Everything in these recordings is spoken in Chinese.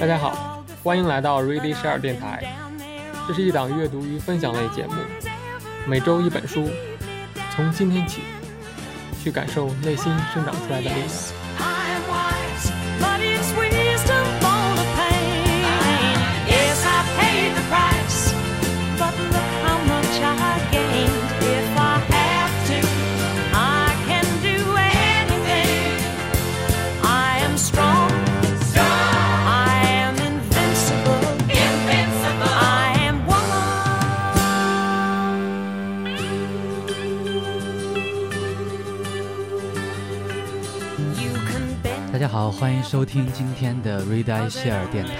大家好，欢迎来到 Ready Share 电台，这是一档阅读与分享类节目，每周一本书，从今天起，去感受内心生长出来的力量。好，欢迎收听今天的 Read I Share 电台，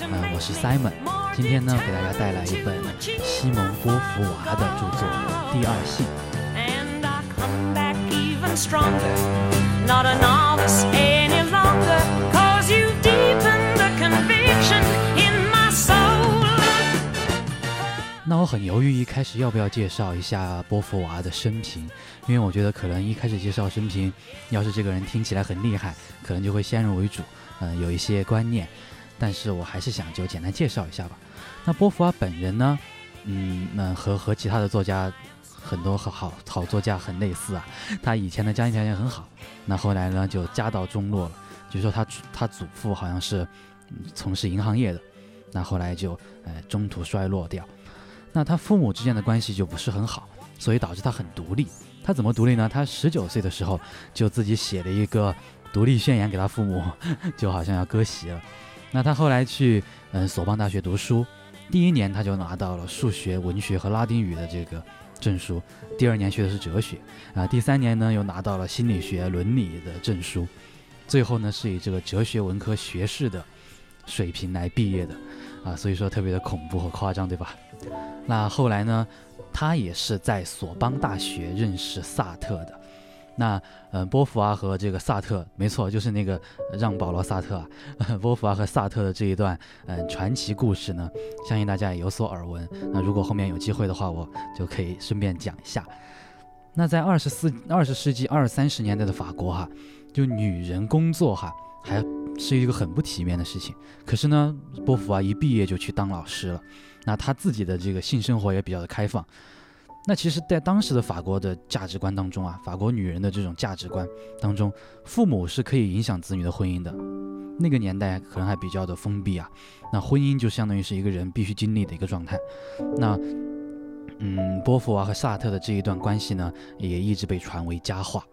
呃，我是 Simon。今天呢，给大家带来一本西蒙波伏娃的著作《第二性》。很犹豫，一开始要不要介绍一下波伏娃的生平，因为我觉得可能一开始介绍生平，要是这个人听起来很厉害，可能就会先入为主，嗯、有一些观念。但是我还是想就简单介绍一下吧。那波伏娃本人呢，嗯，那和和其他的作家很多好好好作家很类似啊。他以前的家庭条件很好，那后来呢就家道中落了。就说他他祖父好像是、从事银行业的，那后来就呃中途衰落掉。那他父母之间的关系就不是很好，所以导致他很独立。他怎么独立呢？他十九岁的时候就自己写了一个独立宣言给他父母，就好像要割席了。那他后来去嗯索邦大学读书，第一年他就拿到了数学、文学和拉丁语的这个证书，第二年学的是哲学，啊，第三年呢又拿到了心理学、伦理的证书，最后呢是以这个哲学文科学士的水平来毕业的，啊，所以说特别的恐怖和夸张，对吧？那后来呢，他也是在索邦大学认识萨特的。那呃，波伏娃和这个萨特，没错，就是那个让·保罗·萨特啊。波伏娃和萨特的这一段嗯、传奇故事呢，相信大家也有所耳闻。那如果后面有机会的话，我就可以顺便讲一下。那在二十四、二十世纪二三十年代的法国哈，就女人工作哈，还是一个很不体面的事情。可是呢，波伏娃一毕业就去当老师了。那她自己的这个性生活也比较的开放。那其实，在当时的法国的价值观当中啊，法国女人的这种价值观当中，父母是可以影响子女的婚姻的。那个年代可能还比较的封闭啊，那婚姻就相当于是一个人必须经历的一个状态。那，嗯，波伏娃和萨特的这一段关系呢，也一直被传为佳话。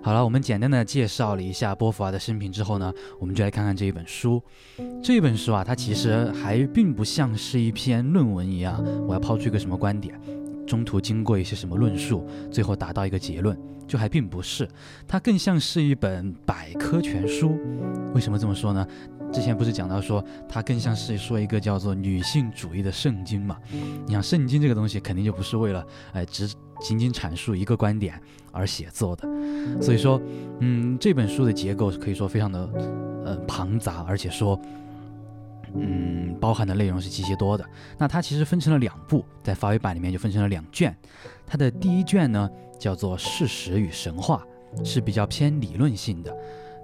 好了，我们简单的介绍了一下波伏娃的生平之后呢，我们就来看看这一本书。这本书啊，它其实还并不像是一篇论文一样，我要抛出一个什么观点，中途经过一些什么论述，最后达到一个结论，就还并不是，它更像是一本百科全书。为什么这么说呢？之前不是讲到说它更像是说一个叫做女性主义的圣经嘛？你想圣经这个东西肯定就不是为了哎只仅仅阐述一个观点而写作的，所以说，嗯，这本书的结构可以说非常的呃庞杂，而且说。嗯，包含的内容是极其多的。那它其实分成了两部，在法语版里面就分成了两卷。它的第一卷呢叫做《事实与神话》，是比较偏理论性的。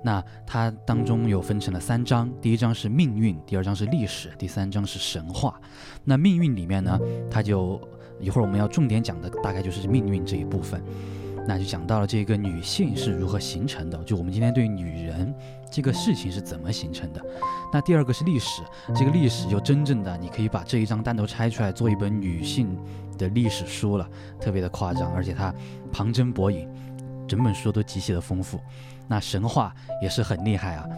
那它当中有分成了三章，第一章是命运，第二章是历史，第三章是神话。那命运里面呢，它就一会儿我们要重点讲的大概就是命运这一部分。那就讲到了这个女性是如何形成的，就我们今天对女人这个事情是怎么形成的。那第二个是历史，这个历史就真正的你可以把这一章单独拆出来做一本女性的历史书了，特别的夸张，而且它旁征博引，整本书都极其的丰富。那神话也是很厉害啊，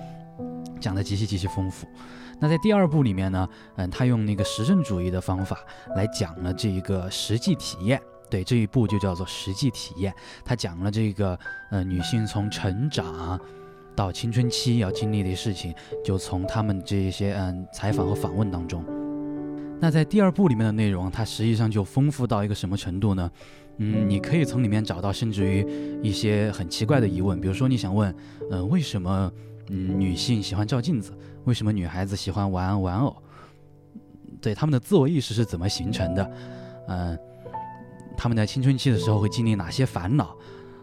讲的极其极其丰富。那在第二部里面呢，嗯，他用那个实证主义的方法来讲了这一个实际体验。对这一步就叫做实际体验，他讲了这个呃女性从成长到青春期要经历的事情，就从他们这些嗯采访和访问当中。那在第二部里面的内容，它实际上就丰富到一个什么程度呢？嗯，你可以从里面找到甚至于一些很奇怪的疑问，比如说你想问，呃，为什么嗯女性喜欢照镜子？为什么女孩子喜欢玩玩偶？对他们的自我意识是怎么形成的？嗯、他们在青春期的时候会经历哪些烦恼，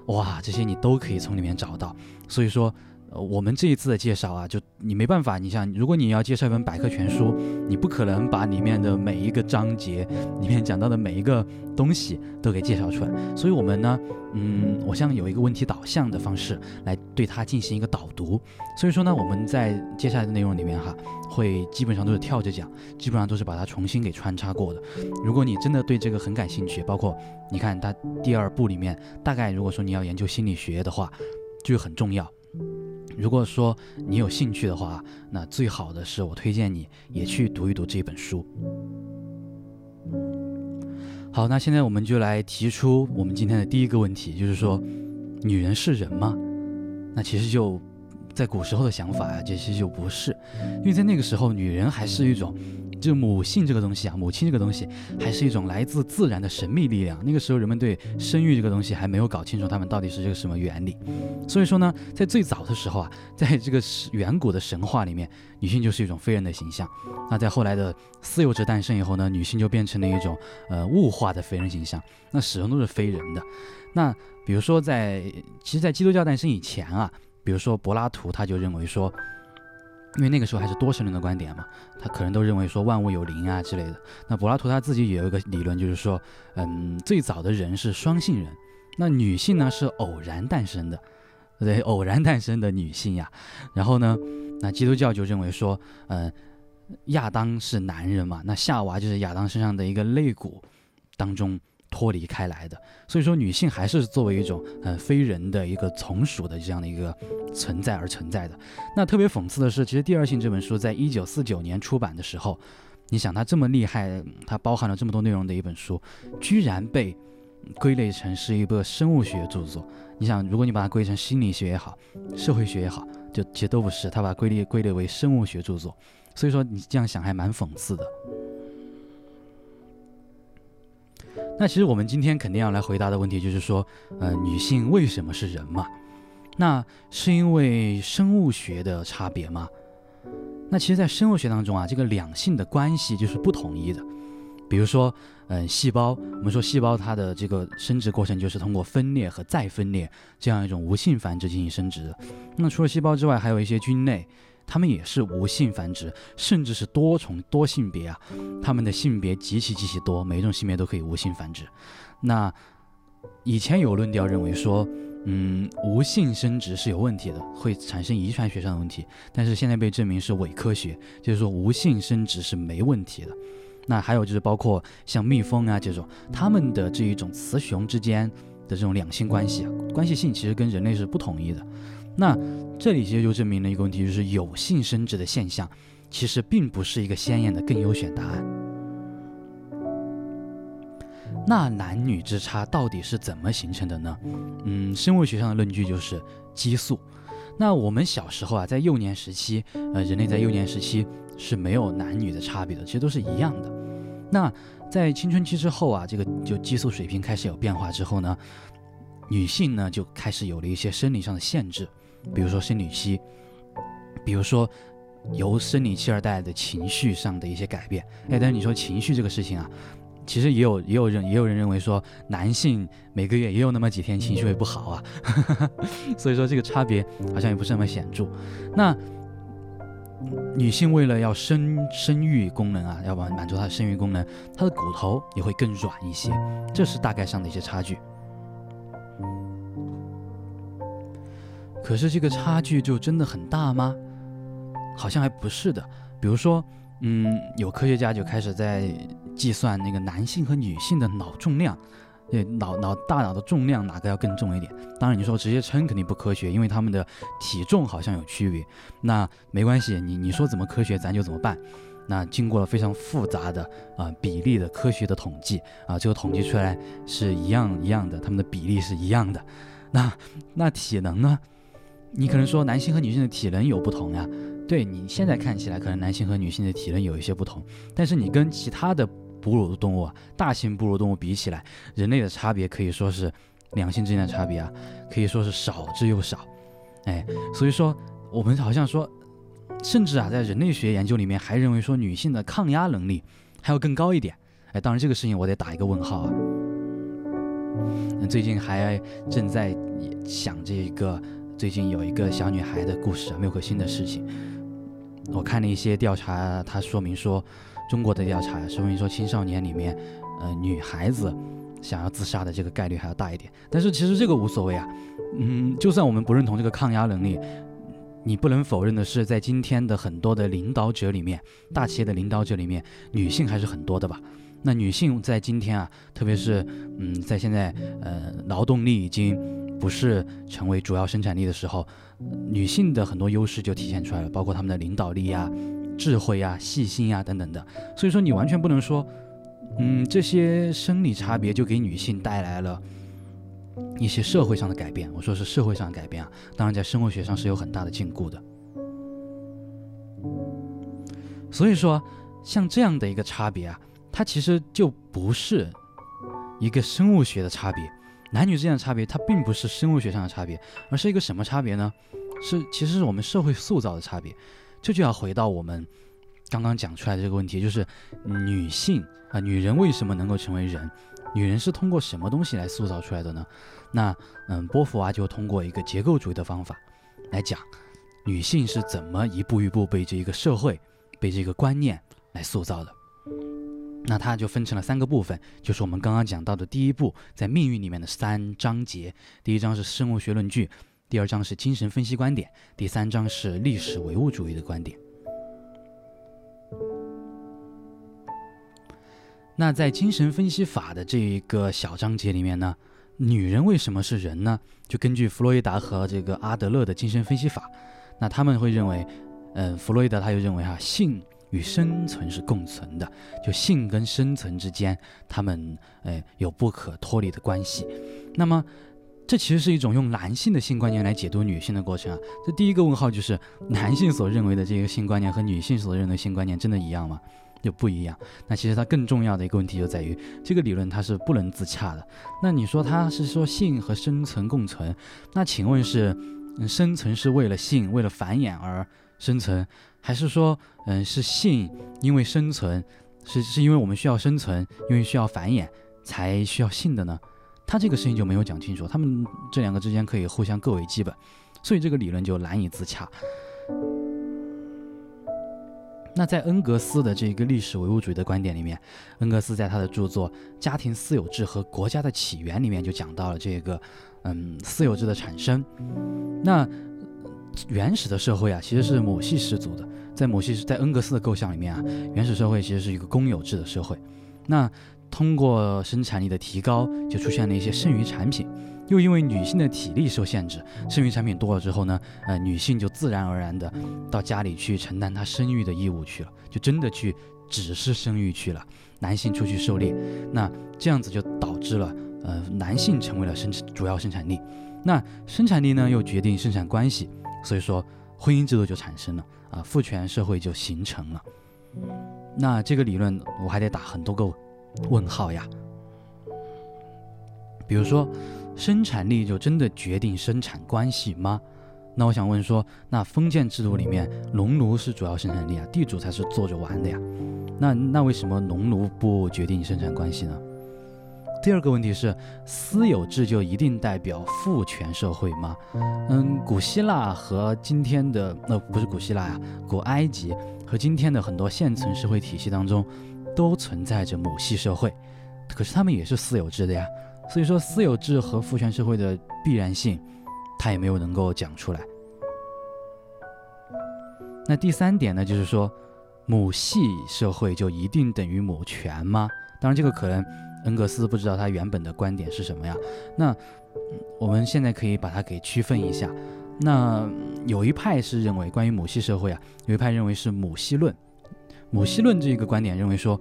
哇，这些你都可以从里面找到。所以说。呃，我们这一次的介绍啊，就你没办法，你像如果你要介绍一本百科全书，你不可能把里面的每一个章节里面讲到的每一个东西都给介绍出来。所以，我们呢，嗯，我想有一个问题导向的方式来对它进行一个导读。所以说呢，我们在接下来的内容里面哈，会基本上都是跳着讲，基本上都是把它重新给穿插过的。如果你真的对这个很感兴趣，包括你看它第二部里面，大概如果说你要研究心理学的话，就很重要。如果说你有兴趣的话，那最好的是我推荐你也去读一读这本书。好，那现在我们就来提出我们今天的第一个问题，就是说，女人是人吗？那其实就在古时候的想法呀，其实就不是，因为在那个时候，女人还是一种。就母性这个东西啊，母亲这个东西还是一种来自自然的神秘力量。那个时候人们对生育这个东西还没有搞清楚，他们到底是这个什么原理。所以说呢，在最早的时候啊，在这个远古的神话里面，女性就是一种非人的形象。那在后来的私有制诞生以后呢，女性就变成了一种呃物化的非人形象，那始终都是非人的。那比如说在其实，在基督教诞生以前啊，比如说柏拉图他就认为说。因为那个时候还是多神论的观点嘛，他可能都认为说万物有灵啊之类的。那柏拉图他自己也有一个理论，就是说，嗯，最早的人是双性人，那女性呢是偶然诞生的，对，偶然诞生的女性呀。然后呢，那基督教就认为说，嗯，亚当是男人嘛，那夏娃就是亚当身上的一个肋骨当中。脱离开来的，所以说女性还是作为一种呃非人的一个从属的这样的一个存在而存在的。那特别讽刺的是，其实《第二性》这本书在一九四九年出版的时候，你想它这么厉害，它包含了这么多内容的一本书，居然被归类成是一个生物学著作。你想，如果你把它归成心理学也好，社会学也好，就其实都不是，它把它归类归类为生物学著作。所以说你这样想还蛮讽刺的。那其实我们今天肯定要来回答的问题就是说，呃，女性为什么是人嘛？那是因为生物学的差别吗？那其实，在生物学当中啊，这个两性的关系就是不统一的。比如说，嗯，细胞，我们说细胞它的这个生殖过程就是通过分裂和再分裂这样一种无性繁殖进行生殖的。那除了细胞之外，还有一些菌类。它们也是无性繁殖，甚至是多重多性别啊，它们的性别极其极其多，每一种性别都可以无性繁殖。那以前有论调认为说，嗯，无性生殖是有问题的，会产生遗传学上的问题。但是现在被证明是伪科学，就是说无性生殖是没问题的。那还有就是包括像蜜蜂啊这种，它们的这一种雌雄之间的这种两性关系啊，关系性其实跟人类是不统一的。那这里其实就证明了一个问题，就是有性生殖的现象，其实并不是一个鲜艳的更优选答案。那男女之差到底是怎么形成的呢？嗯，生物学上的论据就是激素。那我们小时候啊，在幼年时期，呃，人类在幼年时期是没有男女的差别的，其实都是一样的。那在青春期之后啊，这个就激素水平开始有变化之后呢，女性呢就开始有了一些生理上的限制。比如说生理期，比如说由生理期而带来的情绪上的一些改变。哎，但是你说情绪这个事情啊，其实也有也有人也有人认为说，男性每个月也有那么几天情绪会不好啊，所以说这个差别好像也不是那么显著。那女性为了要生生育功能啊，要满满足她的生育功能，她的骨头也会更软一些，这是大概上的一些差距。可是这个差距就真的很大吗？好像还不是的。比如说，嗯，有科学家就开始在计算那个男性和女性的脑重量，对，脑脑大脑的重量哪个要更重一点？当然，你说直接称肯定不科学，因为他们的体重好像有区别。那没关系，你你说怎么科学，咱就怎么办。那经过了非常复杂的啊比例的科学的统计啊，最后统计出来是一样一样的，他们的比例是一样的。那那体能呢？你可能说男性和女性的体能有不同呀，对你现在看起来可能男性和女性的体能有一些不同，但是你跟其他的哺乳动物啊，大型哺乳动物比起来，人类的差别可以说是两性之间的差别啊，可以说是少之又少，哎，所以说我们好像说，甚至啊，在人类学研究里面还认为说女性的抗压能力还要更高一点，哎，当然这个事情我得打一个问号啊。嗯，最近还正在想这一个，最近有一个小女孩的故事啊，缪可欣的事情。我看了一些调查，它说明说，中国的调查说明说，青少年里面，呃，女孩子想要自杀的这个概率还要大一点。但是其实这个无所谓啊，嗯，就算我们不认同这个抗压能力，你不能否认的是，在今天的很多的领导者里面，大企业的领导者里面，女性还是很多的吧？那女性在今天啊，特别是嗯，在现在呃，劳动力已经不是成为主要生产力的时候，女性的很多优势就体现出来了，包括她们的领导力呀、智慧呀、细心呀等等的。所以说，你完全不能说，嗯，这些生理差别就给女性带来了一些社会上的改变。我说是社会上的改变啊，当然在生物学上是有很大的禁锢的。所以说，像这样的一个差别啊。它其实就不是一个生物学的差别，男女之间的差别，它并不是生物学上的差别，而是一个什么差别呢？是其实是我们社会塑造的差别。这就要回到我们刚刚讲出来的这个问题，就是女性啊，女人为什么能够成为人？女人是通过什么东西来塑造出来的呢？那嗯，波伏娃就通过一个结构主义的方法来讲，女性是怎么一步一步被这一个社会、被这个观念来塑造的。那它就分成了三个部分，就是我们刚刚讲到的第一步，在命运里面的三章节。第一章是生物学论据，第二章是精神分析观点，第三章是历史唯物主义的观点。那在精神分析法的这一个小章节里面呢，女人为什么是人呢？就根据弗洛伊达和这个阿德勒的精神分析法，那他们会认为，嗯，弗洛伊德他就认为哈性。与生存是共存的，就性跟生存之间，他们呃有不可脱离的关系。那么，这其实是一种用男性的性观念来解读女性的过程啊。这第一个问号就是，男性所认为的这个性观念和女性所认为性观念真的一样吗？就不一样。那其实它更重要的一个问题就在于，这个理论它是不能自洽的。那你说它是说性和生存共存，那请问是生存是为了性，为了繁衍而生存？还是说，嗯，是性因为生存，是是因为我们需要生存，因为需要繁衍才需要性的呢？他这个事情就没有讲清楚，他们这两个之间可以互相各为基本，所以这个理论就难以自洽。那在恩格斯的这个历史唯物主义的观点里面，恩格斯在他的著作《家庭私有制和国家的起源》里面就讲到了这个，嗯，私有制的产生。那原始的社会啊，其实是母系氏族的。在母系在恩格斯的构想里面啊，原始社会其实是一个公有制的社会。那通过生产力的提高，就出现了一些剩余产品。又因为女性的体力受限制，剩余产品多了之后呢，呃，女性就自然而然的到家里去承担她生育的义务去了，就真的去只是生育去了。男性出去狩猎，那这样子就导致了，呃，男性成为了生产主要生产力。那生产力呢，又决定生产关系。所以说，婚姻制度就产生了啊，父权社会就形成了。那这个理论我还得打很多个问号呀。比如说，生产力就真的决定生产关系吗？那我想问说，那封建制度里面，农奴是主要生产力啊，地主才是坐着玩的呀。那那为什么农奴不决定生产关系呢？第二个问题是，私有制就一定代表父权社会吗？嗯，古希腊和今天的呃不是古希腊呀，古埃及和今天的很多现存社会体系当中，都存在着母系社会，可是他们也是私有制的呀。所以说，私有制和父权社会的必然性，他也没有能够讲出来。那第三点呢，就是说，母系社会就一定等于母权吗？当然，这个可能。恩格斯不知道他原本的观点是什么呀？那我们现在可以把它给区分一下。那有一派是认为关于母系社会啊，有一派认为是母系论。母系论这个观点认为说，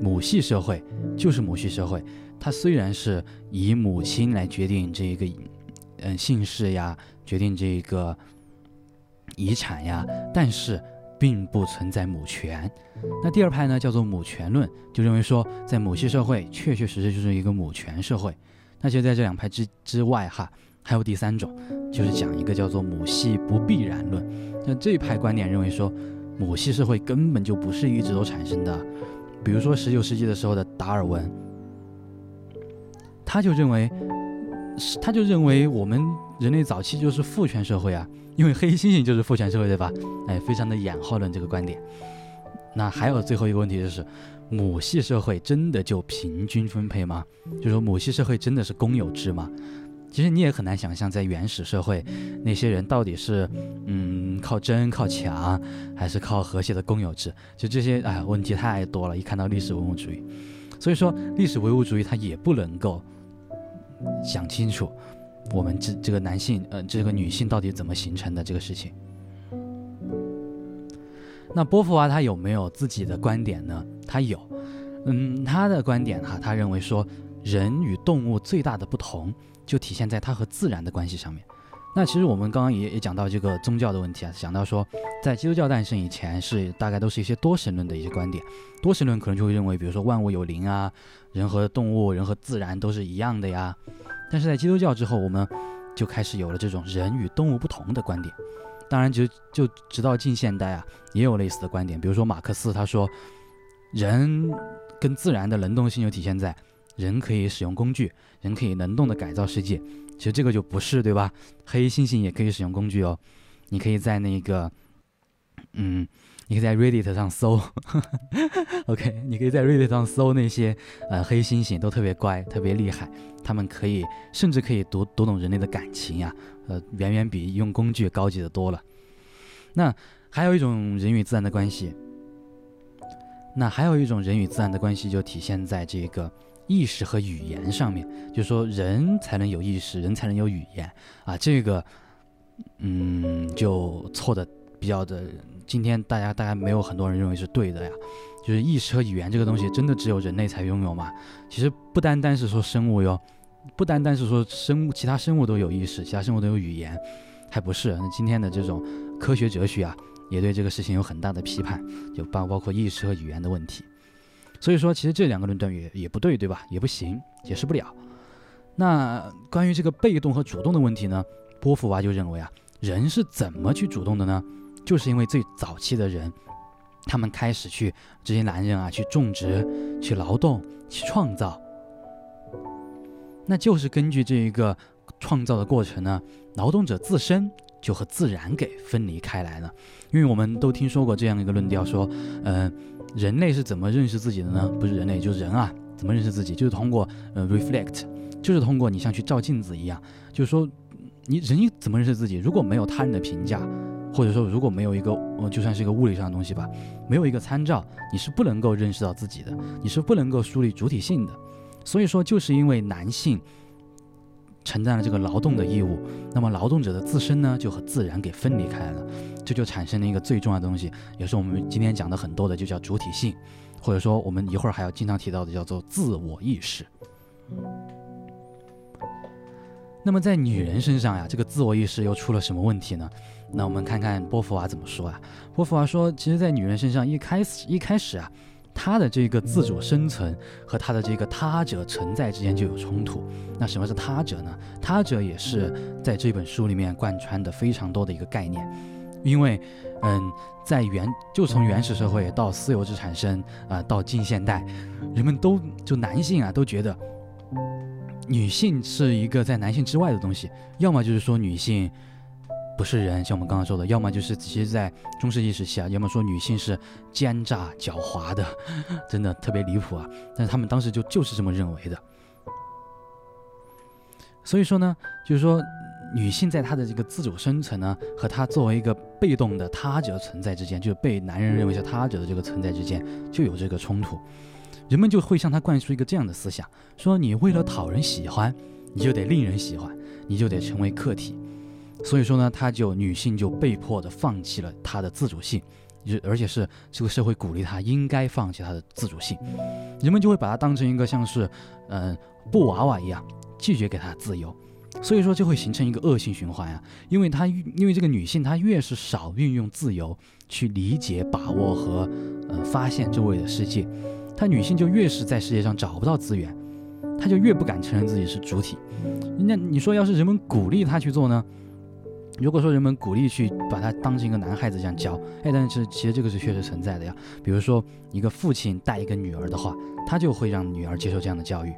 母系社会就是母系社会，它虽然是以母亲来决定这个嗯姓氏呀，决定这个遗产呀，但是。并不存在母权。那第二派呢，叫做母权论，就认为说，在母系社会确确实实就是一个母权社会。那就在这两派之之外哈，还有第三种，就是讲一个叫做母系不必然论。那这一派观点认为说，母系社会根本就不是一直都产生的。比如说十九世纪的时候的达尔文，他就认为，他就认为我们人类早期就是父权社会啊，因为黑猩猩就是父权社会，对吧？哎，非常的演化论这个观点。那还有最后一个问题就是，母系社会真的就平均分配吗？就说母系社会真的是公有制吗？其实你也很难想象，在原始社会，那些人到底是，嗯，靠争靠抢，还是靠和谐的公有制？就这些，哎，问题太多了。一看到历史唯物主义，所以说历史唯物主义它也不能够想清楚，我们这这个男性，呃，这个女性到底怎么形成的这个事情。那波伏娃他有没有自己的观点呢？他有，嗯，他的观点哈，他认为说，人与动物最大的不同。就体现在它和自然的关系上面。那其实我们刚刚也也讲到这个宗教的问题啊，讲到说，在基督教诞生以前是大概都是一些多神论的一些观点。多神论可能就会认为，比如说万物有灵啊，人和动物、人和自然都是一样的呀。但是在基督教之后，我们就开始有了这种人与动物不同的观点。当然，就就直到近现代啊，也有类似的观点。比如说马克思他说，人跟自然的能动性就体现在。人可以使用工具，人可以能动的改造世界，其实这个就不是对吧？黑猩猩也可以使用工具哦，你可以在那个，嗯，你可以在 Reddit 上搜，OK，你可以在 Reddit 上搜那些呃黑猩猩都特别乖，特别厉害，他们可以甚至可以读读懂人类的感情呀，呃，远远比用工具高级的多了。那还有一种人与自然的关系，那还有一种人与自然的关系就体现在这个。意识和语言上面，就是说人才能有意识，人才能有语言啊，这个，嗯，就错的比较的。今天大家大家没有很多人认为是对的呀，就是意识和语言这个东西真的只有人类才拥有吗？其实不单单是说生物哟，不单单是说生物，其他生物都有意识，其他生物都有语言，还不是？那今天的这种科学哲学啊，也对这个事情有很大的批判，就包包括意识和语言的问题。所以说，其实这两个论断也也不对，对吧？也不行，解释不了。那关于这个被动和主动的问题呢？波伏娃就认为啊，人是怎么去主动的呢？就是因为最早期的人，他们开始去这些男人啊，去种植、去劳动、去创造，那就是根据这一个创造的过程呢，劳动者自身就和自然给分离开来了。因为我们都听说过这样一个论调，说，嗯。人类是怎么认识自己的呢？不是人类，就是人啊，怎么认识自己？就是通过呃 reflect，就是通过你像去照镜子一样，就是说你人怎么认识自己？如果没有他人的评价，或者说如果没有一个呃就算是一个物理上的东西吧，没有一个参照，你是不能够认识到自己的，你是不能够树立主体性的。所以说，就是因为男性。承担了这个劳动的义务，那么劳动者的自身呢，就和自然给分离开来了，这就产生了一个最重要的东西，也是我们今天讲的很多的，就叫主体性，或者说我们一会儿还要经常提到的，叫做自我意识。那么在女人身上呀，这个自我意识又出了什么问题呢？那我们看看波伏娃怎么说啊？波伏娃说，其实，在女人身上一开始一开始啊。她的这个自主生存和她的这个他者存在之间就有冲突。那什么是他者呢？他者也是在这本书里面贯穿的非常多的一个概念。因为，嗯，在原就从原始社会到私有制产生啊，到近现代，人们都就男性啊都觉得女性是一个在男性之外的东西，要么就是说女性。不是人，像我们刚刚说的，要么就是其实，在中世纪时期啊，要么说女性是奸诈狡猾的，真的特别离谱啊。但是他们当时就就是这么认为的。所以说呢，就是说女性在她的这个自主生存呢，和她作为一个被动的他者存在之间，就是被男人认为是他者的这个存在之间，就有这个冲突。人们就会向她灌输一个这样的思想：说你为了讨人喜欢，你就得令人喜欢，你就得成为客体。所以说呢，她就女性就被迫的放弃了她的自主性，就而且是这个社会鼓励她应该放弃她的自主性，人们就会把她当成一个像是，嗯，布娃娃一样，拒绝给她自由，所以说就会形成一个恶性循环呀，因为她因为这个女性她越是少运用自由去理解、把握和，呃，发现周围的世界，她女性就越是在世界上找不到资源，她就越不敢承认自己是主体。那你说要是人们鼓励她去做呢？如果说人们鼓励去把他当成一个男孩子这样教，哎，但是其实这个是确实存在的呀。比如说一个父亲带一个女儿的话，他就会让女儿接受这样的教育，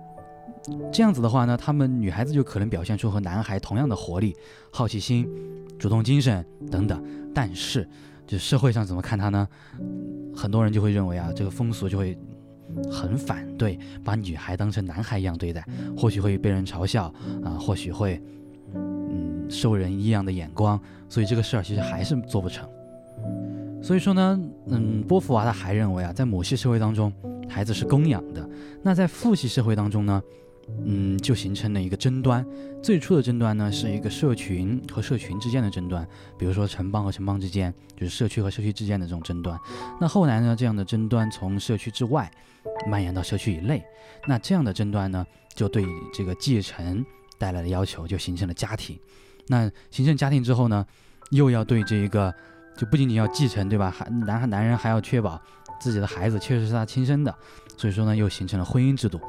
这样子的话呢，他们女孩子就可能表现出和男孩同样的活力、好奇心、主动精神等等。但是，就社会上怎么看他呢？很多人就会认为啊，这个风俗就会很反对，把女孩当成男孩一样对待，或许会被人嘲笑啊，或许会受人异样的眼光，所以这个事儿其实还是做不成。所以说呢，嗯，波伏娃他还认为啊，在母系社会当中，孩子是供养的；那在父系社会当中呢，嗯，就形成了一个争端。最初的争端呢，是一个社群和社群之间的争端，比如说城邦和城邦之间，就是社区和社区之间的这种争端。那后来呢，这样的争端从社区之外蔓延到社区以内，那这样的争端呢，就对这个继承带来的要求，就形成了家庭。那形成家庭之后呢，又要对这一个。就不仅仅要继承，对吧？还男孩男人还要确保自己的孩子确实是他亲生的，所以说呢，又形成了婚姻制度，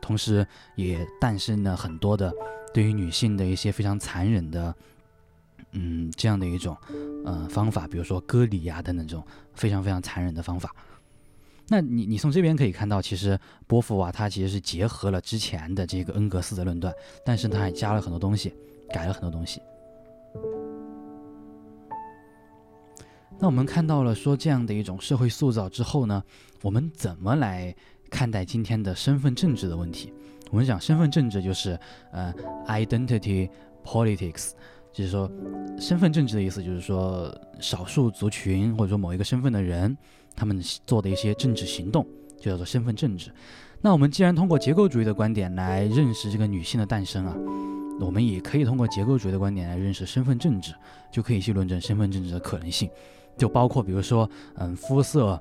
同时也诞生了很多的对于女性的一些非常残忍的，嗯，这样的一种呃方法，比如说割礼呀等等这种非常非常残忍的方法。那你你从这边可以看到，其实波伏娃他其实是结合了之前的这个恩格斯的论断，但是他还加了很多东西，改了很多东西。那我们看到了说这样的一种社会塑造之后呢，我们怎么来看待今天的身份政治的问题？我们讲身份政治就是呃，identity politics，就是说身份政治的意思就是说少数族群或者说某一个身份的人，他们做的一些政治行动就叫做身份政治。那我们既然通过结构主义的观点来认识这个女性的诞生啊，我们也可以通过结构主义的观点来认识身份政治，就可以去论证身份政治的可能性。就包括比如说，嗯，肤色，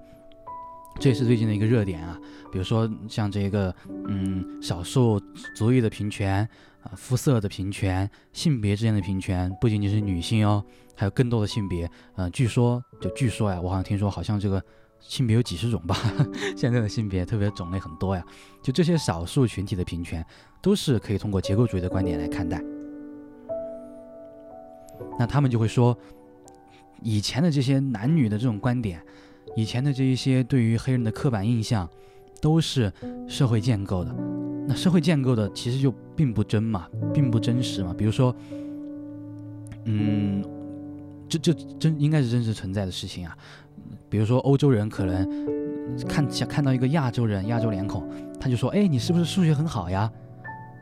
这也是最近的一个热点啊。比如说像这个，嗯，少数族裔的平权啊，肤色的平权，性别之间的平权，不仅仅是女性哦，还有更多的性别。嗯，据说就据说呀，我好像听说好像这个性别有几十种吧。现在的性别特别种类很多呀。就这些少数群体的平权，都是可以通过结构主义的观点来看待。那他们就会说。以前的这些男女的这种观点，以前的这一些对于黑人的刻板印象，都是社会建构的。那社会建构的其实就并不真嘛，并不真实嘛。比如说，嗯，这这真应该是真实存在的事情啊。比如说欧洲人可能看想看到一个亚洲人，亚洲脸孔，他就说：“哎，你是不是数学很好呀？”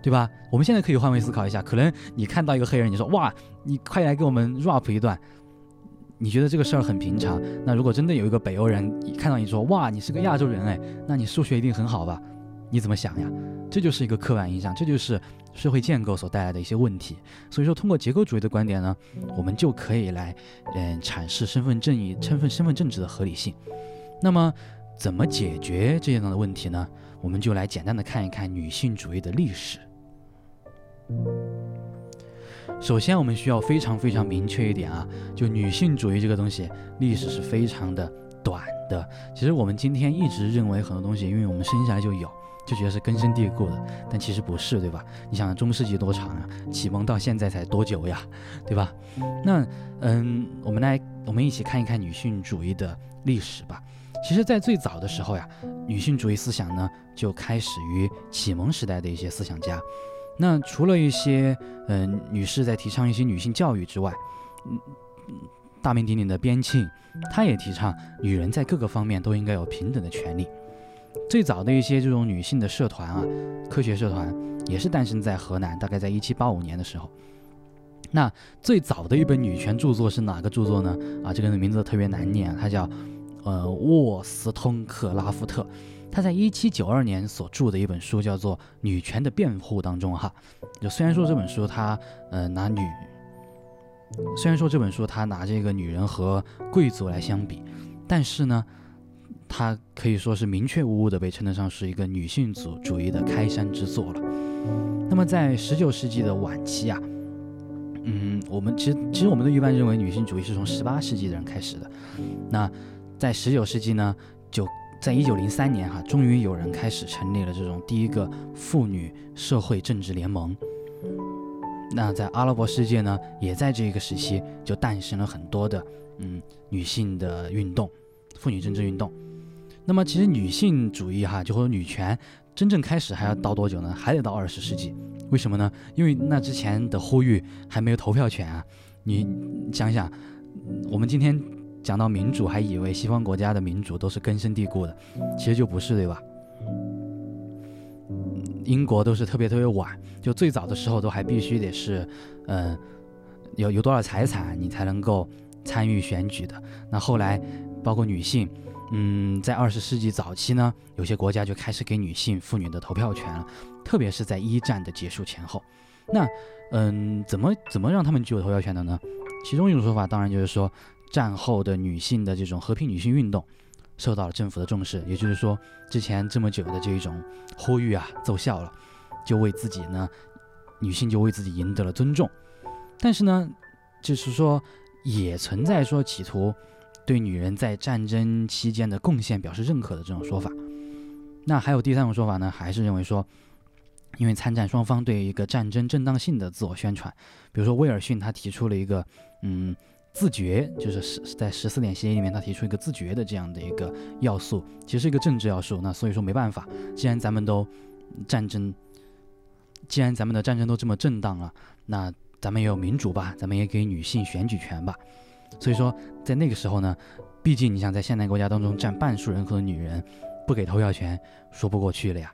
对吧？我们现在可以换位思考一下，可能你看到一个黑人，你说：“哇，你快来给我们 rap 一段。”你觉得这个事儿很平常，那如果真的有一个北欧人看到你说哇，你是个亚洲人哎，那你数学一定很好吧？你怎么想呀？这就是一个刻板印象，这就是社会建构所带来的一些问题。所以说，通过结构主义的观点呢，我们就可以来嗯阐释身份正义、身份身份政治的合理性。那么，怎么解决这样的问题呢？我们就来简单的看一看女性主义的历史。首先，我们需要非常非常明确一点啊，就女性主义这个东西，历史是非常的短的。其实我们今天一直认为很多东西，因为我们生下来就有，就觉得是根深蒂固的，但其实不是，对吧？你想中世纪多长啊？启蒙到现在才多久呀？对吧？那嗯，我们来，我们一起看一看女性主义的历史吧。其实，在最早的时候呀，女性主义思想呢，就开始于启蒙时代的一些思想家。那除了一些嗯女士在提倡一些女性教育之外，嗯，大名鼎鼎的边沁，她也提倡女人在各个方面都应该有平等的权利。最早的一些这种女性的社团啊，科学社团也是诞生在河南，大概在一七八五年的时候。那最早的一本女权著作是哪个著作呢？啊，这个名字特别难念，它叫呃沃斯通克拉夫特。他在一七九二年所著的一本书叫做《女权的辩护》当中，哈，就虽然说这本书他呃拿女，虽然说这本书他拿这个女人和贵族来相比，但是呢，它可以说是明确无误的被称得上是一个女性主主义的开山之作了。那么在十九世纪的晚期啊，嗯，我们其实其实我们都一般认为女性主义是从十八世纪的人开始的，那在十九世纪呢就。在一九零三年，哈，终于有人开始成立了这种第一个妇女社会政治联盟。那在阿拉伯世界呢，也在这个时期就诞生了很多的嗯女性的运动，妇女政治运动。那么其实女性主义哈，就或者女权真正开始还要到多久呢？还得到二十世纪。为什么呢？因为那之前的呼吁还没有投票权啊。你想想，我们今天讲到民主，还以为西方国家的民主都是根深蒂固的，其实就不是，对吧？英国都是特别特别晚，就最早的时候都还必须得是，嗯，有有多少财产你才能够参与选举的。那后来包括女性，嗯，在二十世纪早期呢，有些国家就开始给女性妇女的投票权了，特别是在一战的结束前后。那，嗯，怎么怎么让他们具有投票权的呢？其中一种说法当然就是说，战后的女性的这种和平女性运动。受到了政府的重视，也就是说，之前这么久的这一种呼吁啊奏效了，就为自己呢，女性就为自己赢得了尊重。但是呢，就是说也存在说企图对女人在战争期间的贡献表示认可的这种说法。那还有第三种说法呢，还是认为说，因为参战双方对于一个战争正当性的自我宣传，比如说威尔逊他提出了一个嗯。自觉就是十在十四点协议里面，他提出一个自觉的这样的一个要素，其实是一个政治要素。那所以说没办法，既然咱们都战争，既然咱们的战争都这么正当了，那咱们也有民主吧，咱们也给女性选举权吧。所以说在那个时候呢，毕竟你想在现代国家当中占半数人口的女人不给投票权，说不过去了呀。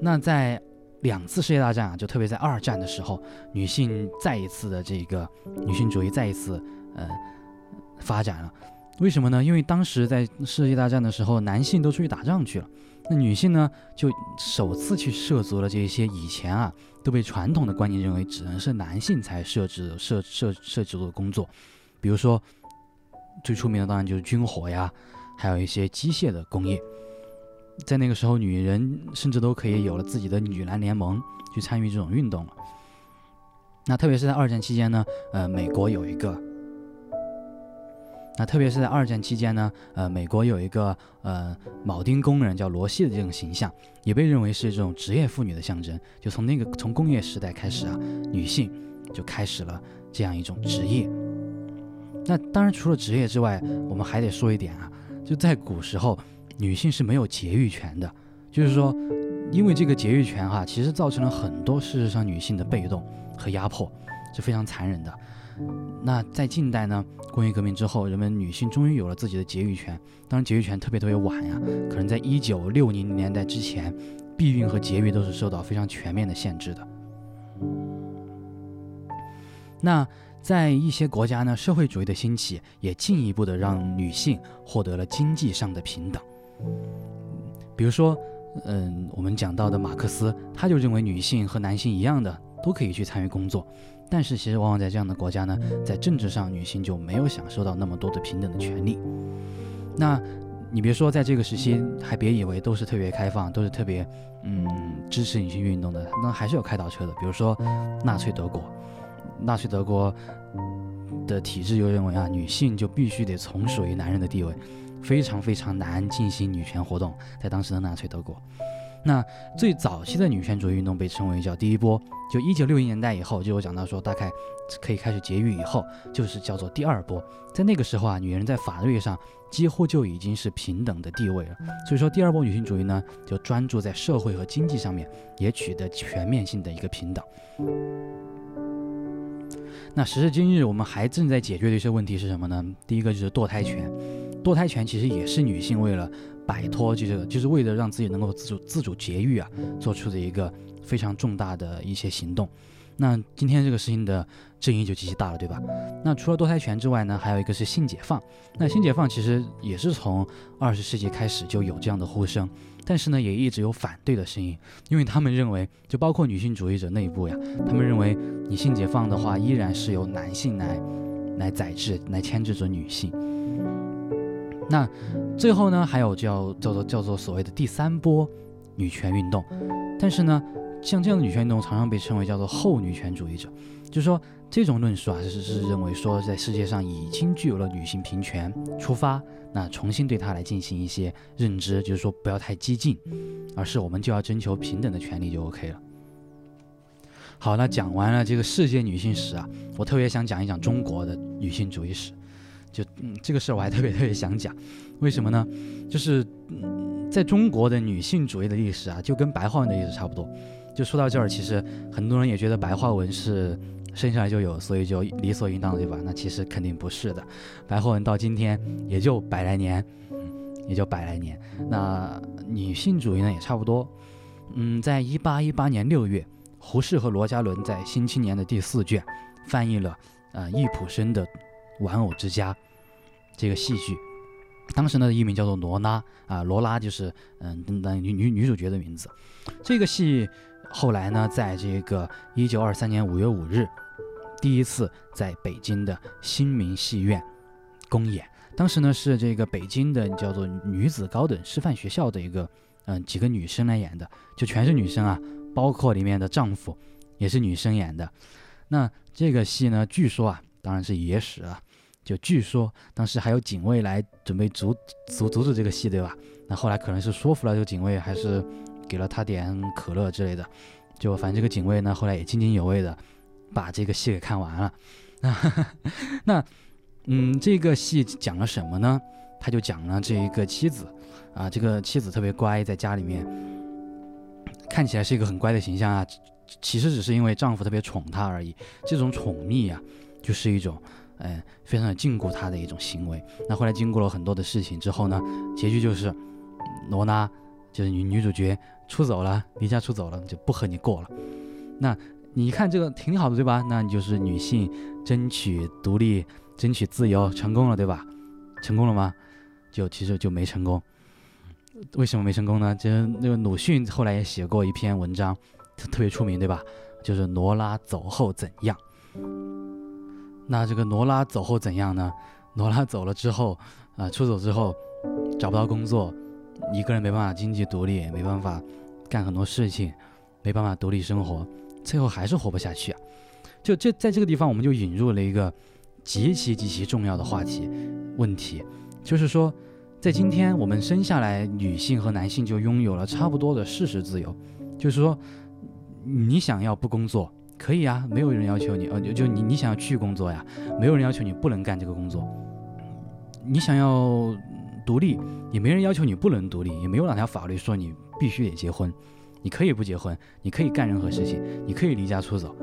那在。两次世界大战啊，就特别在二战的时候，女性再一次的这个女性主义再一次呃发展了。为什么呢？因为当时在世界大战的时候，男性都出去打仗去了，那女性呢就首次去涉足了这些以前啊都被传统的观念认为只能是男性才设置设设设置的工作，比如说最出名的当然就是军火呀，还有一些机械的工业。在那个时候，女人甚至都可以有了自己的女篮联盟，去参与这种运动了。那特别是在二战期间呢，呃，美国有一个，那特别是在二战期间呢，呃，美国有一个呃铆钉工人叫罗西的这种形象，也被认为是这种职业妇女的象征。就从那个从工业时代开始啊，女性就开始了这样一种职业。那当然，除了职业之外，我们还得说一点啊，就在古时候。女性是没有节育权的，就是说，因为这个节育权哈，其实造成了很多事实上女性的被动和压迫，是非常残忍的。那在近代呢，工业革命之后，人们女性终于有了自己的节育权。当然，节育权特别特别晚呀，可能在一九六零年代之前，避孕和节育都是受到非常全面的限制的。那在一些国家呢，社会主义的兴起也进一步的让女性获得了经济上的平等。比如说，嗯，我们讲到的马克思，他就认为女性和男性一样的都可以去参与工作，但是其实往往在这样的国家呢，在政治上女性就没有享受到那么多的平等的权利。那你别说在这个时期，还别以为都是特别开放，都是特别嗯支持女性运动的，那还是有开倒车的。比如说纳粹德国，纳粹德国的体制就认为啊，女性就必须得从属于男人的地位。非常非常难进行女权活动，在当时的纳粹德国，那最早期的女权主义运动被称为叫第一波，就一九六零年代以后，就有讲到说大概可以开始节育以后，就是叫做第二波。在那个时候啊，女人在法律上几乎就已经是平等的地位了。所以说，第二波女性主义呢，就专注在社会和经济上面，也取得全面性的一个平等。那时至今日，我们还正在解决的一些问题是什么呢？第一个就是堕胎权。堕胎权其实也是女性为了摆脱这个，就是为了让自己能够自主自主节育啊，做出的一个非常重大的一些行动。那今天这个事情的争议就极其大了，对吧？那除了堕胎权之外呢，还有一个是性解放。那性解放其实也是从二十世纪开始就有这样的呼声，但是呢，也一直有反对的声音，因为他们认为，就包括女性主义者内部呀，他们认为你性解放的话，依然是由男性来来宰制、来牵制着女性。那最后呢，还有叫叫做叫做所谓的第三波女权运动，但是呢，像这样的女权运动常常被称为叫做后女权主义者，就是说这种论述啊是是认为说在世界上已经具有了女性平权出发，那重新对它来进行一些认知，就是说不要太激进，而是我们就要征求平等的权利就 OK 了。好，那讲完了这个世界女性史啊，我特别想讲一讲中国的女性主义史。就嗯，这个事儿我还特别特别想讲，为什么呢？就是嗯，在中国的女性主义的历史啊，就跟白话文的历史差不多。就说到这儿，其实很多人也觉得白话文是生下来就有，所以就理所应当，对吧？那其实肯定不是的，白话文到今天也就百来年，也就百来年。那女性主义呢，也差不多。嗯，在一八一八年六月，胡适和罗家伦在《新青年》的第四卷翻译了呃易卜生的《玩偶之家》这个戏剧。当时呢，艺名叫做《罗拉》啊，罗拉就是嗯那女女女主角的名字。这个戏。后来呢，在这个一九二三年五月五日，第一次在北京的新民戏院公演。当时呢，是这个北京的叫做女子高等师范学校的一个嗯几个女生来演的，就全是女生啊，包括里面的丈夫也是女生演的。那这个戏呢，据说啊，当然是野史啊，就据说当时还有警卫来准备阻阻阻止这个戏，对吧？那后来可能是说服了这个警卫，还是。给了他点可乐之类的，就反正这个警卫呢，后来也津津有味的把这个戏给看完了。那，嗯，这个戏讲了什么呢？他就讲了这一个妻子啊，这个妻子特别乖，在家里面看起来是一个很乖的形象啊，其实只是因为丈夫特别宠她而已。这种宠溺啊，就是一种嗯非常的禁锢她的一种行为。那后来经过了很多的事情之后呢，结局就是罗娜就是女女主角。出走了，离家出走了，就不和你过了。那你一看这个挺好的，对吧？那你就是女性争取独立、争取自由，成功了，对吧？成功了吗？就其实就没成功。为什么没成功呢？就是那个鲁迅后来也写过一篇文章，特别出名，对吧？就是罗拉走后怎样？那这个罗拉走后怎样呢？罗拉走了之后，啊，出走之后找不到工作。一个人没办法经济独立，没办法干很多事情，没办法独立生活，最后还是活不下去啊！就这在这个地方，我们就引入了一个极其极其重要的话题问题，就是说，在今天我们生下来，女性和男性就拥有了差不多的事实自由，就是说，你想要不工作可以啊，没有人要求你，呃，就你你想要去工作呀，没有人要求你不能干这个工作，你想要。独立也没人要求你不能独立，也没有哪条法律说你必须得结婚，你可以不结婚，你可以干任何事情，你可以离家出走。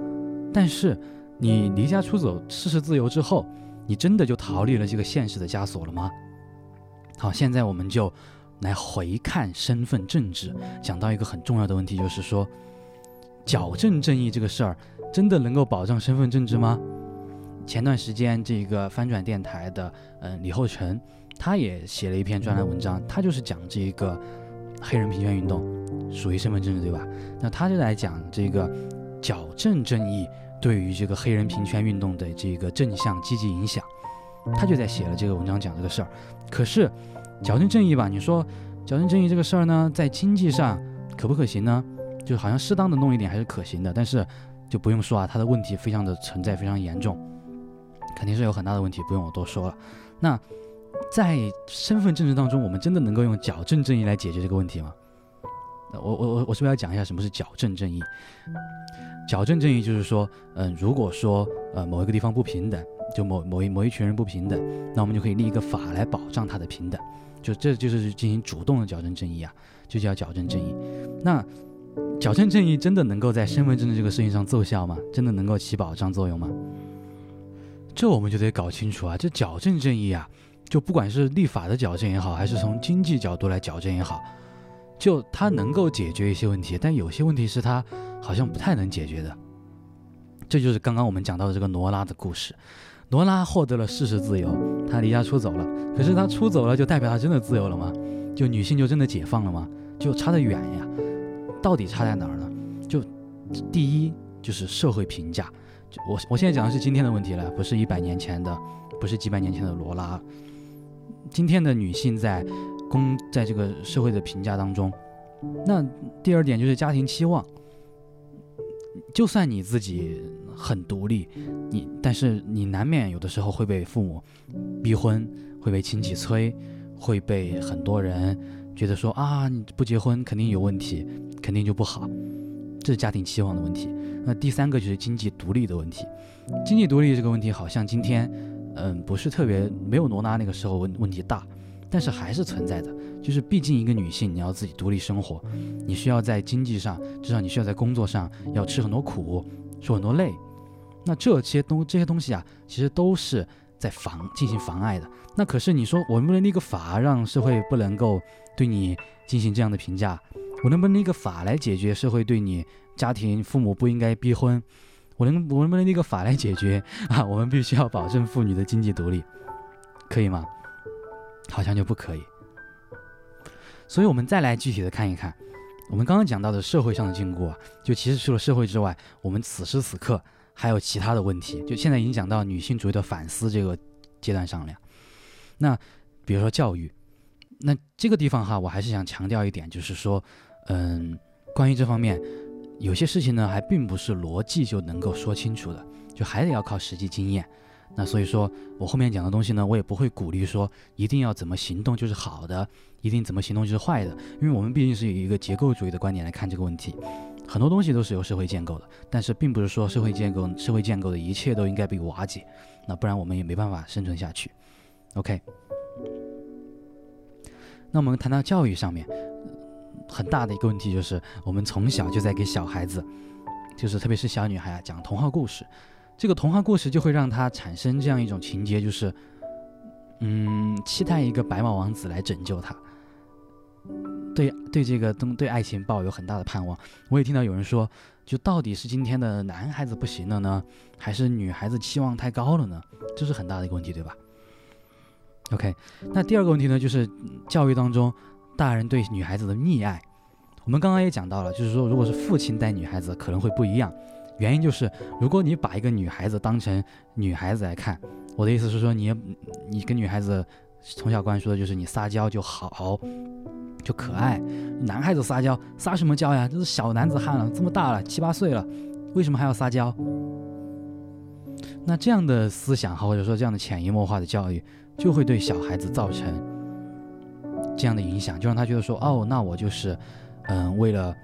但是你离家出走，事实自由之后，你真的就逃离了这个现实的枷锁了吗？好，现在我们就来回看身份政治，讲到一个很重要的问题，就是说矫正正义这个事儿，真的能够保障身份政治吗？前段时间这个翻转电台的嗯李厚成。他也写了一篇专栏文章，他就是讲这个黑人平权运动属于身份政治，对吧？那他就来讲这个矫正正义对于这个黑人平权运动的这个正向积极影响，他就在写了这个文章讲这个事儿。可是矫正正义吧，你说矫正正义这个事儿呢，在经济上可不可行呢？就好像适当的弄一点还是可行的，但是就不用说啊，它的问题非常的存在，非常严重，肯定是有很大的问题，不用我多说了。那。在身份政治当中，我们真的能够用矫正正义来解决这个问题吗？我我我我是不是要讲一下什么是矫正正义？矫正正义就是说，嗯，如果说呃某一个地方不平等，就某某一某一群人不平等，那我们就可以立一个法来保障他的平等，就这就是进行主动的矫正正义啊，就叫矫正正义。那矫正正义真的能够在身份证的这个事情上奏效吗？真的能够起保障作用吗？这我们就得搞清楚啊，这矫正正义啊。就不管是立法的矫正也好，还是从经济角度来矫正也好，就它能够解决一些问题，但有些问题是它好像不太能解决的。这就是刚刚我们讲到的这个罗拉的故事。罗拉获得了事实自由，她离家出走了。可是她出走了，就代表她真的自由了吗？就女性就真的解放了吗？就差得远呀。到底差在哪儿呢？就第一就是社会评价。就我我现在讲的是今天的问题了，不是一百年前的，不是几百年前的罗拉。今天的女性在公在这个社会的评价当中，那第二点就是家庭期望。就算你自己很独立，你但是你难免有的时候会被父母逼婚，会被亲戚催，会被很多人觉得说啊你不结婚肯定有问题，肯定就不好，这是家庭期望的问题。那第三个就是经济独立的问题，经济独立这个问题好像今天。嗯，不是特别没有罗拉那个时候问问题大，但是还是存在的。就是毕竟一个女性，你要自己独立生活，你需要在经济上，至少你需要在工作上要吃很多苦，受很多累。那这些东这些东西啊，其实都是在妨进行妨碍的。那可是你说我们不能立个法，让社会不能够对你进行这样的评价？我能不能立个法来解决社会对你家庭父母不应该逼婚？我能我能不能立个法来解决 啊？我们必须要保证妇女的经济独立，可以吗？好像就不可以。所以，我们再来具体的看一看，我们刚刚讲到的社会上的禁锢啊，就其实除了社会之外，我们此时此刻还有其他的问题。就现在已经讲到女性主义的反思这个阶段上了。那比如说教育，那这个地方哈，我还是想强调一点，就是说，嗯，关于这方面，有些事情呢，还并不是逻辑就能够说清楚的，就还得要靠实际经验。那所以说我后面讲的东西呢，我也不会鼓励说一定要怎么行动就是好的，一定怎么行动就是坏的，因为我们毕竟是以一个结构主义的观点来看这个问题，很多东西都是由社会建构的，但是并不是说社会建构社会建构的一切都应该被瓦解，那不然我们也没办法生存下去。OK，那我们谈到教育上面，很大的一个问题就是我们从小就在给小孩子，就是特别是小女孩啊讲童话故事。这个童话故事就会让他产生这样一种情节，就是，嗯，期待一个白马王子来拯救他，对对这个东对爱情抱有很大的盼望。我也听到有人说，就到底是今天的男孩子不行了呢，还是女孩子期望太高了呢？这是很大的一个问题，对吧？OK，那第二个问题呢，就是教育当中大人对女孩子的溺爱。我们刚刚也讲到了，就是说，如果是父亲带女孩子，可能会不一样。原因就是，如果你把一个女孩子当成女孩子来看，我的意思是说，你你跟女孩子从小灌输的就是你撒娇就好，就可爱。男孩子撒娇撒什么娇呀？这是小男子汉了，这么大了，七八岁了，为什么还要撒娇？那这样的思想，或者说这样的潜移默化的教育，就会对小孩子造成这样的影响，就让他觉得说，哦，那我就是，嗯，为了。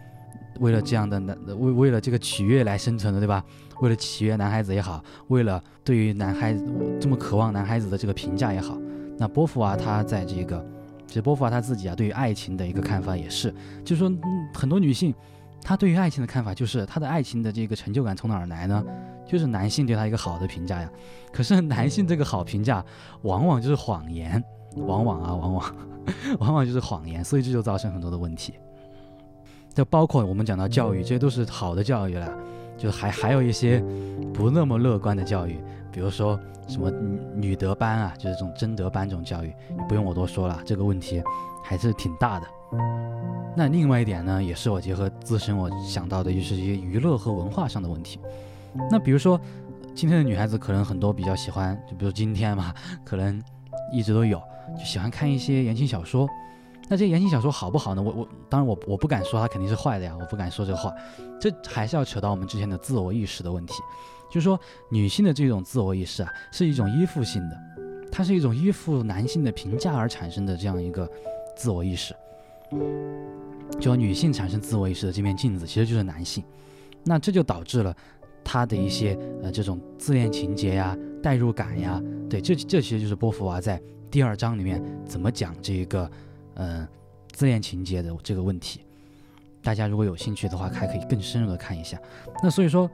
为了这样的男，为为了这个取悦来生存的，对吧？为了取悦男孩子也好，为了对于男孩子这么渴望男孩子的这个评价也好，那波伏娃他在这个，其实波伏娃他自己啊，对于爱情的一个看法也是，就是说很多女性，她对于爱情的看法就是她的爱情的这个成就感从哪儿来呢？就是男性对她一个好的评价呀。可是男性这个好评价往往就是谎言，往往啊，往往，往往就是谎言，所以这就造成很多的问题。就包括我们讲到教育，这些都是好的教育了，就还还有一些不那么乐观的教育，比如说什么女德班啊，就是这种贞德班这种教育，不用我多说了，这个问题还是挺大的。那另外一点呢，也是我结合自身我想到的，就是一些娱乐和文化上的问题。那比如说今天的女孩子可能很多比较喜欢，就比如今天嘛，可能一直都有，就喜欢看一些言情小说。那这些言情小说好不好呢？我我当然我我不敢说它肯定是坏的呀，我不敢说这话。这还是要扯到我们之前的自我意识的问题，就是说女性的这种自我意识啊，是一种依附性的，它是一种依附男性的评价而产生的这样一个自我意识。就女性产生自我意识的这面镜子其实就是男性，那这就导致了他的一些呃这种自恋情节呀、代入感呀，对，这这其实就是波伏娃在第二章里面怎么讲这个。嗯，自恋情节的这个问题，大家如果有兴趣的话，还可以更深入的看一下。那所以说，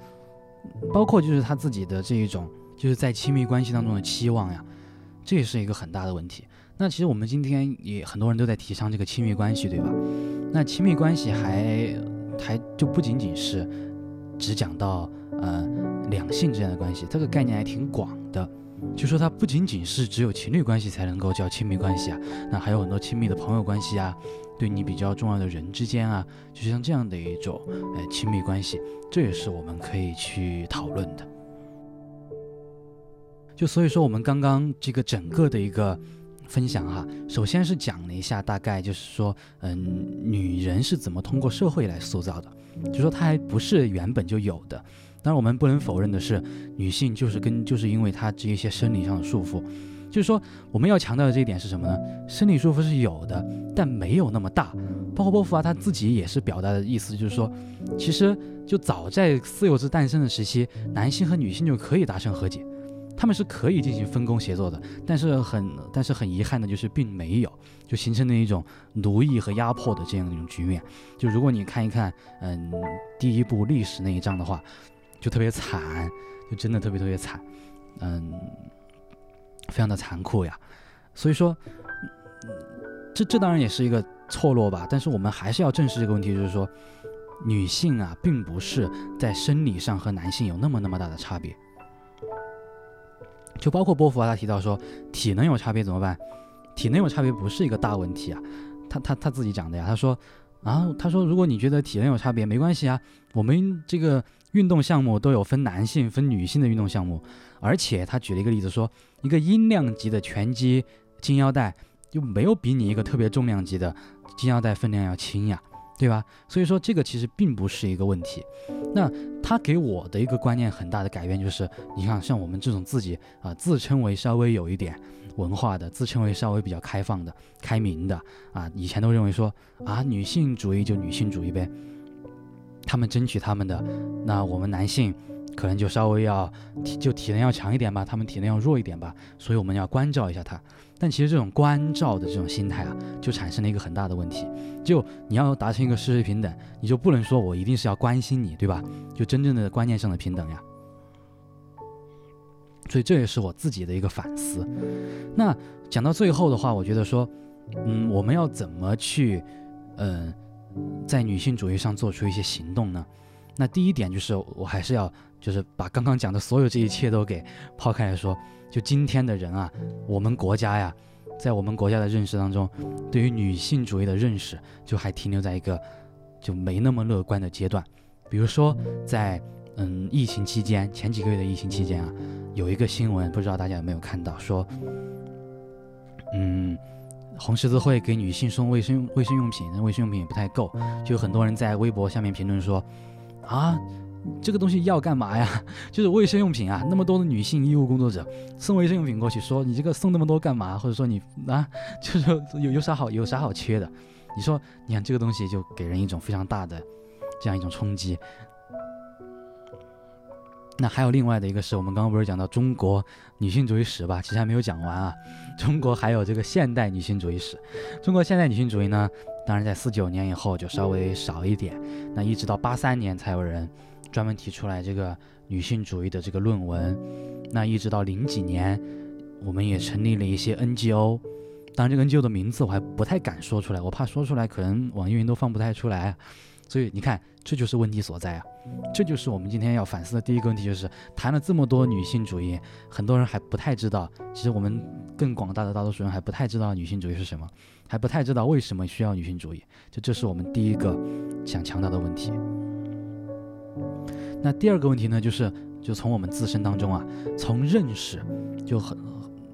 包括就是他自己的这一种，就是在亲密关系当中的期望呀，这也是一个很大的问题。那其实我们今天也很多人都在提倡这个亲密关系，对吧？那亲密关系还还就不仅仅是只讲到呃两性之间的关系，这个概念还挺广的。就说它不仅仅是只有情侣关系才能够叫亲密关系啊，那还有很多亲密的朋友关系啊，对你比较重要的人之间啊，就像这样的一种呃亲密关系，这也是我们可以去讨论的。就所以说，我们刚刚这个整个的一个分享哈，首先是讲了一下大概就是说，嗯，女人是怎么通过社会来塑造的，就说它还不是原本就有的。当然，我们不能否认的是，女性就是跟就是因为她这一些生理上的束缚，就是说我们要强调的这一点是什么呢？生理束缚是有的，但没有那么大。包括波伏娃她自己也是表达的意思，就是说，其实就早在私有制诞生的时期，男性和女性就可以达成和解，他们是可以进行分工协作的，但是很但是很遗憾的就是并没有，就形成了一种奴役和压迫的这样一种局面。就如果你看一看，嗯，第一部历史那一章的话，就特别惨，就真的特别特别惨，嗯，非常的残酷呀。所以说，这这当然也是一个错落吧，但是我们还是要正视这个问题，就是说。女性啊，并不是在生理上和男性有那么那么大的差别，就包括波伏娃他提到说，体能有差别怎么办？体能有差别不是一个大问题啊，他他他自己讲的呀，他说啊，他说如果你觉得体能有差别没关系啊，我们这个运动项目都有分男性分女性的运动项目，而且他举了一个例子说，一个音量级的拳击金腰带就没有比你一个特别重量级的金腰带分量要轻呀。对吧？所以说这个其实并不是一个问题。那他给我的一个观念很大的改变就是，你看像我们这种自己啊自称为稍微有一点文化的，自称为稍微比较开放的、开明的啊，以前都认为说啊女性主义就女性主义呗，他们争取他们的，那我们男性可能就稍微要体就体能要强一点吧，他们体能要弱一点吧，所以我们要关照一下他。但其实这种关照的这种心态啊，就产生了一个很大的问题。就你要达成一个事实平等，你就不能说我一定是要关心你，对吧？就真正的观念上的平等呀。所以这也是我自己的一个反思。那讲到最后的话，我觉得说，嗯，我们要怎么去，嗯，在女性主义上做出一些行动呢？那第一点就是，我还是要就是把刚刚讲的所有这一切都给抛开来说。就今天的人啊，我们国家呀，在我们国家的认识当中，对于女性主义的认识就还停留在一个就没那么乐观的阶段。比如说，在嗯疫情期间，前几个月的疫情期间啊，有一个新闻，不知道大家有没有看到，说嗯红十字会给女性送卫生卫生用品，那卫生用品也不太够，就有很多人在微博下面评论说啊。这个东西要干嘛呀？就是卫生用品啊，那么多的女性医务工作者送卫生用品过去，说你这个送那么多干嘛？或者说你啊，就是有有啥好有啥好缺的？你说，你看这个东西就给人一种非常大的这样一种冲击。那还有另外的一个是我们刚刚不是讲到中国女性主义史吧？其实还没有讲完啊。中国还有这个现代女性主义史。中国现代女性主义呢，当然在四九年以后就稍微少一点，那一直到八三年才有人。专门提出来这个女性主义的这个论文，那一直到零几年，我们也成立了一些 NGO，当然这个 NGO 的名字我还不太敢说出来，我怕说出来可能网易云都放不太出来，所以你看这就是问题所在啊，这就是我们今天要反思的第一个问题，就是谈了这么多女性主义，很多人还不太知道，其实我们更广大的大多数人还不太知道女性主义是什么，还不太知道为什么需要女性主义，就这是我们第一个想强调的问题。那第二个问题呢，就是就从我们自身当中啊，从认识就很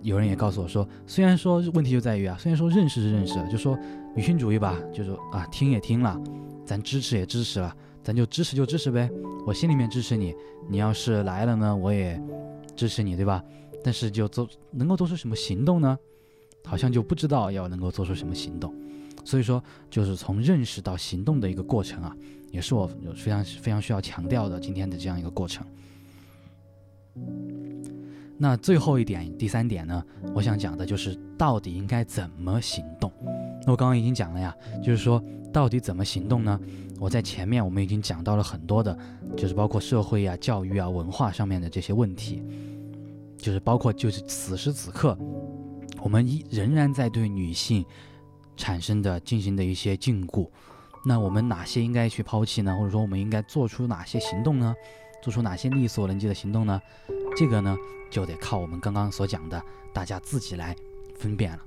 有人也告诉我说，虽然说问题就在于啊，虽然说认识是认识了，就说女性主义吧，就说啊听也听了，咱支持也支持了，咱就支持就支持呗，我心里面支持你，你要是来了呢，我也支持你，对吧？但是就做能够做出什么行动呢？好像就不知道要能够做出什么行动，所以说就是从认识到行动的一个过程啊。也是我非常非常需要强调的今天的这样一个过程。那最后一点，第三点呢，我想讲的就是到底应该怎么行动。那我刚刚已经讲了呀，就是说到底怎么行动呢？我在前面我们已经讲到了很多的，就是包括社会啊、教育啊、文化上面的这些问题，就是包括就是此时此刻，我们依仍然在对女性产生的进行的一些禁锢。那我们哪些应该去抛弃呢？或者说我们应该做出哪些行动呢？做出哪些力所能及的行动呢？这个呢，就得靠我们刚刚所讲的，大家自己来分辨了。